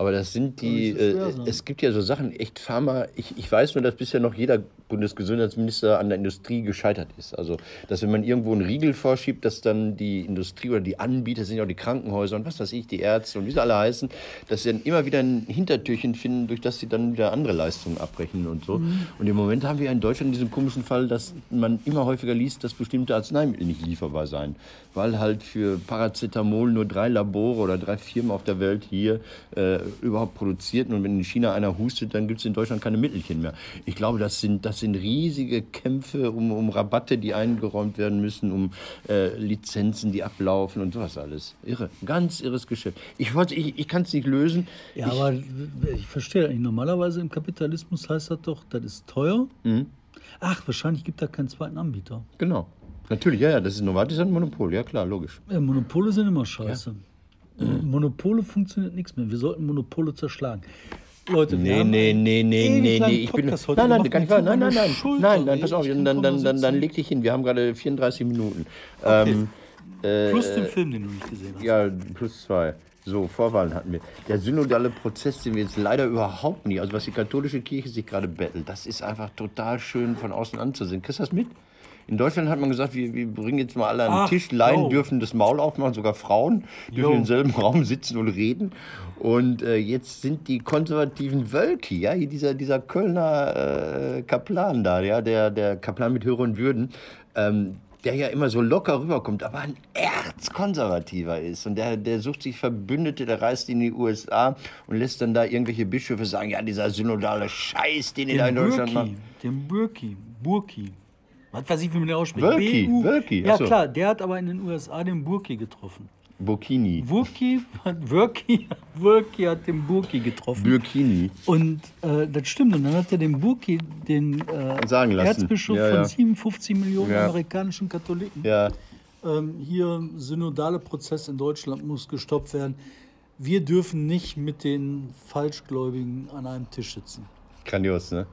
Aber das sind die, äh, es gibt ja so Sachen, echt Pharma, ich, ich weiß nur, dass bisher noch jeder Bundesgesundheitsminister an der Industrie gescheitert ist. Also, dass wenn man irgendwo einen Riegel vorschiebt, dass dann die Industrie oder die Anbieter, das sind ja auch die Krankenhäuser und was weiß ich, die Ärzte und wie sie alle heißen, dass sie dann immer wieder ein Hintertürchen finden, durch das sie dann wieder andere Leistungen abbrechen und so. Mhm. Und im Moment haben wir ja in Deutschland diesen komischen Fall, dass man immer häufiger liest, dass bestimmte Arzneimittel nicht lieferbar seien. Weil halt für Paracetamol nur drei Labore oder drei Firmen auf der Welt hier äh, überhaupt produzierten. Und wenn in China einer hustet, dann gibt es in Deutschland keine Mittelchen mehr. Ich glaube, das sind, das sind riesige Kämpfe um, um Rabatte, die eingeräumt werden müssen, um äh, Lizenzen, die ablaufen und sowas alles. Irre. Ganz irres Geschäft. Ich, wollte- ich, ich kann es nicht lösen. Ja, aber ich verstehe eigentlich, normalerweise im Kapitalismus heißt das doch, das ist teuer. Mhm. Ach, wahrscheinlich gibt da keinen zweiten Anbieter. Genau. Natürlich, ja, ja, das ist Novartis ein Monopol, ja klar, logisch. Ja, Monopole sind immer scheiße. Äh, Monopole funktioniert nichts mehr. Wir sollten Monopole zerschlagen. Leute, wir Nee, haben nee, nee, nee, nee, nee, ich bin. Podcast heute Nein, nein, gar nicht wahr. Nein, nein, nein. Schulter Nein, nein, pass auf, dann, dann, dann, dann, dann leg dich hin. Wir haben gerade 34 Minuten. Ähm, Plus den Film, den du nicht gesehen hast. ja, plus zwei. So, Vorwahlen hatten wir. Der synodale Prozess, den wir jetzt leider überhaupt nie, also was die katholische Kirche sich gerade bettelt, das ist einfach total schön von außen anzusehen. Kriegst du das mit? In Deutschland hat man gesagt, wir, wir bringen jetzt mal alle an den Ach, Tisch. Laien jo. dürfen das Maul aufmachen, sogar Frauen dürfen Jo. im selben Raum sitzen und reden. Und äh, jetzt sind die konservativen Wölki, ja, dieser, dieser Kölner äh, Kaplan da, ja, der, der Kaplan mit höheren Würden, ähm, der ja immer so locker rüberkommt, aber ein Erzkonservativer ist. Und der, der sucht sich Verbündete, der reist in die USA und lässt dann da irgendwelche Bischöfe sagen, ja, dieser synodale Scheiß, den ihr da in Deutschland macht. Den Burki, Burki. Was weiß ich, wie man den ausspricht. Wölki, Wölki, Ja ach so. klar, der hat aber in den USA den Burki getroffen. Burkini. Burki, Wölki, Wölki hat den Burki getroffen. Burkini. Und äh, das stimmt. Und dann hat er den Burki, den äh, Sagen lassen. Erzbischof Ja, von ja. 57 Millionen Ja. amerikanischen Katholiken, Ja, ähm, hier synodale Prozess in Deutschland muss gestoppt werden. Wir dürfen nicht mit den Falschgläubigen an einem Tisch sitzen. grandios, ne?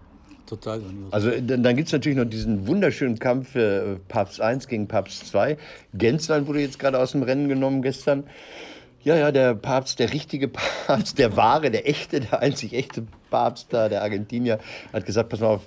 Total grandios. Also dann, dann gibt es natürlich noch diesen wunderschönen Kampf äh, Papst 1 gegen Papst 2. Genslein wurde jetzt gerade aus dem Rennen genommen gestern. Ja, ja, der Papst, der richtige Papst, der wahre, der echte, der einzig echte Papst da, der Argentinier, hat gesagt, pass mal auf,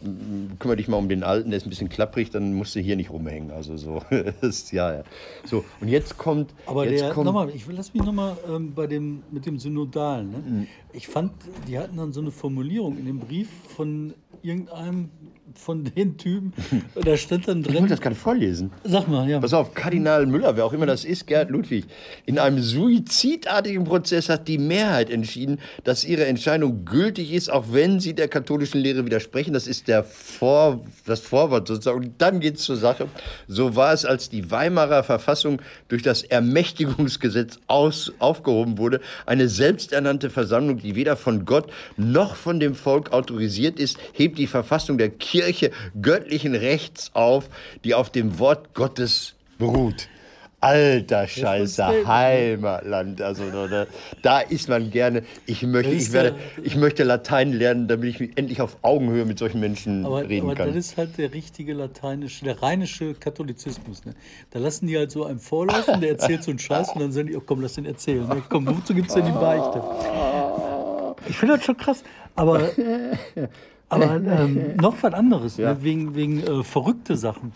kümmere dich mal um den Alten, der ist ein bisschen klapprig, dann musst du hier nicht rumhängen. Also so, ist, ja, ja. So, und jetzt kommt, Aber jetzt der, kommt, nochmal, ich will lass mich nochmal ähm, bei dem mit dem Synodalen. Ne? Mhm. Ich fand, die hatten dann so eine Formulierung in dem Brief von irgendeinem von den Typen. Da stand dann ich wollte drin. das gerade vorlesen. Sag mal, ja. Pass auf, Kardinal Müller, wer auch immer das ist, Gerd Ludwig. In einem suizidartigen Prozess hat die Mehrheit entschieden, dass ihre Entscheidung gültig ist, auch wenn sie der katholischen Lehre widersprechen. Das ist der Vor, das Vorwort sozusagen. Und dann geht es zur Sache. So war es, als die Weimarer Verfassung durch das Ermächtigungsgesetz aus, aufgehoben wurde. Eine selbsternannte Versammlung, die weder von Gott noch von dem Volk autorisiert ist, hebt die Verfassung der Kirche göttlichen Rechts auf, die auf dem Wort Gottes beruht. Alter Scheiße. Heimatland. Also da, da, da ist man gerne. Ich möchte, ich, werde, ich möchte Latein lernen, damit ich endlich auf Augenhöhe mit solchen Menschen Aber, reden aber kann. das ist halt der richtige lateinische, der rheinische Katholizismus. Ne? Da lassen die halt so einem vorlaufen, der erzählt so einen Scheiß und dann sagen die, oh komm, lass den erzählen. Ne? Komm, wozu gibt es denn die Beichte? Ich finde das schon krass. Aber, aber ähm, noch was anderes, Ja. ne? wegen, wegen äh, verrückte Sachen.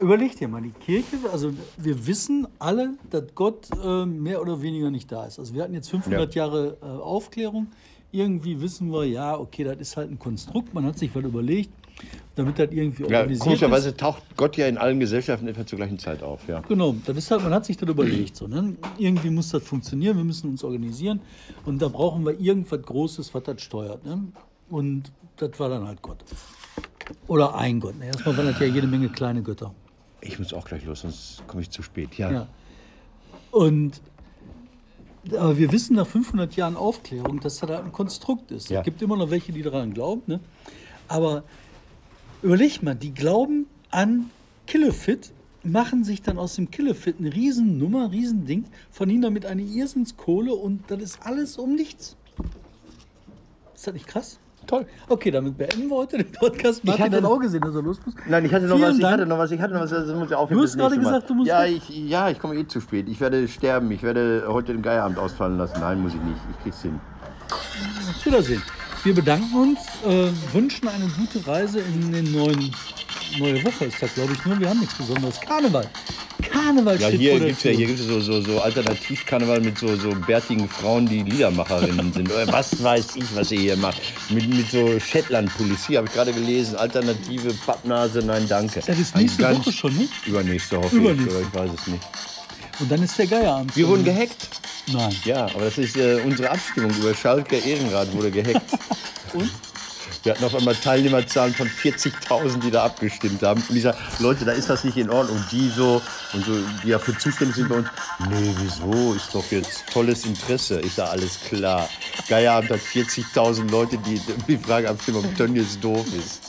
Überleg dir mal, die Kirche, also wir wissen alle, dass Gott äh, mehr oder weniger nicht da ist. Also wir hatten jetzt 500 Jahre äh, Aufklärung. Irgendwie wissen wir, ja, okay, das ist halt ein Konstrukt. Man hat sich was überlegt, damit das irgendwie ja, organisiert ist. komischerweise taucht Gott ja in allen Gesellschaften etwa zur gleichen Zeit auf. Ja. Genau, das ist halt, man hat sich das überlegt. So, ne? Irgendwie muss das funktionieren, wir müssen uns organisieren und da brauchen wir irgendwas Großes, was das steuert. Ne? Und das war dann halt Gott. Oder ein Gott. Erstmal waren das ja jede Menge kleine Götter. Ich muss auch gleich los, sonst komme ich zu spät. Ja. Ja. Und aber wir wissen nach 500 Jahren Aufklärung, dass das ein Konstrukt ist. Ja. Es gibt immer noch welche, die daran glauben. Ne? Aber überleg mal, die glauben an Killefit, machen sich dann aus dem Killefit eine Riesennummer, Riesending, verdienen damit eine Irrsinnskohle und das ist alles um nichts. Ist das nicht krass? Toll. Okay, damit beenden wir heute den Podcast. Ich Martin hatte- hat auch gesehen, dass er los muss. Nein, ich hatte noch Vielen was, ich Dank. hatte noch was, ich hatte noch was, das muss ich aufheben. Du hast gerade Mal. gesagt, du musst Ja, ich, ja, ich komme eh zu spät. Ich werde sterben. Ich werde heute den Geierabend ausfallen lassen. Nein, muss ich nicht. Ich krieg's hin. Auf Wiedersehen. Wir bedanken uns, äh, wünschen eine gute Reise in den neuen neue Woche ist das, glaube ich, nur. Wir haben nichts Besonderes. Karneval. Karneval Ja, hier gibt es ja, hier gibt's so, so, so Alternativkarneval mit so, so bärtigen Frauen, die Liedermacherinnen sind. Oder was weiß ich, was ihr hier macht. Mit, mit so Shetland-Pullis. Hier habe ich gerade gelesen. Alternative Pappnase, nein, danke. Das ist nächste ganz- Woche schon, ne? Übernächste hoffe Übernächste. ich. Oder ich weiß es nicht. Und dann ist der Geierabend. Wir wurden gehackt. Nein. Ja, aber das ist äh, unsere Abstimmung über Schalke Ehrenrat wurde gehackt. Und? Wir hatten auf einmal Teilnehmerzahlen von 40.000, die da abgestimmt haben. Und ich sag, Leute, da ist das nicht in Ordnung. Und die so, und so, die dafür zuständig sind bei uns, nee, wieso? Ist doch jetzt tolles Interesse. Ich sag, alles klar. Geierabend hat 40.000 Leute, die die Frage abstimmen, ob Tönnies doof ist.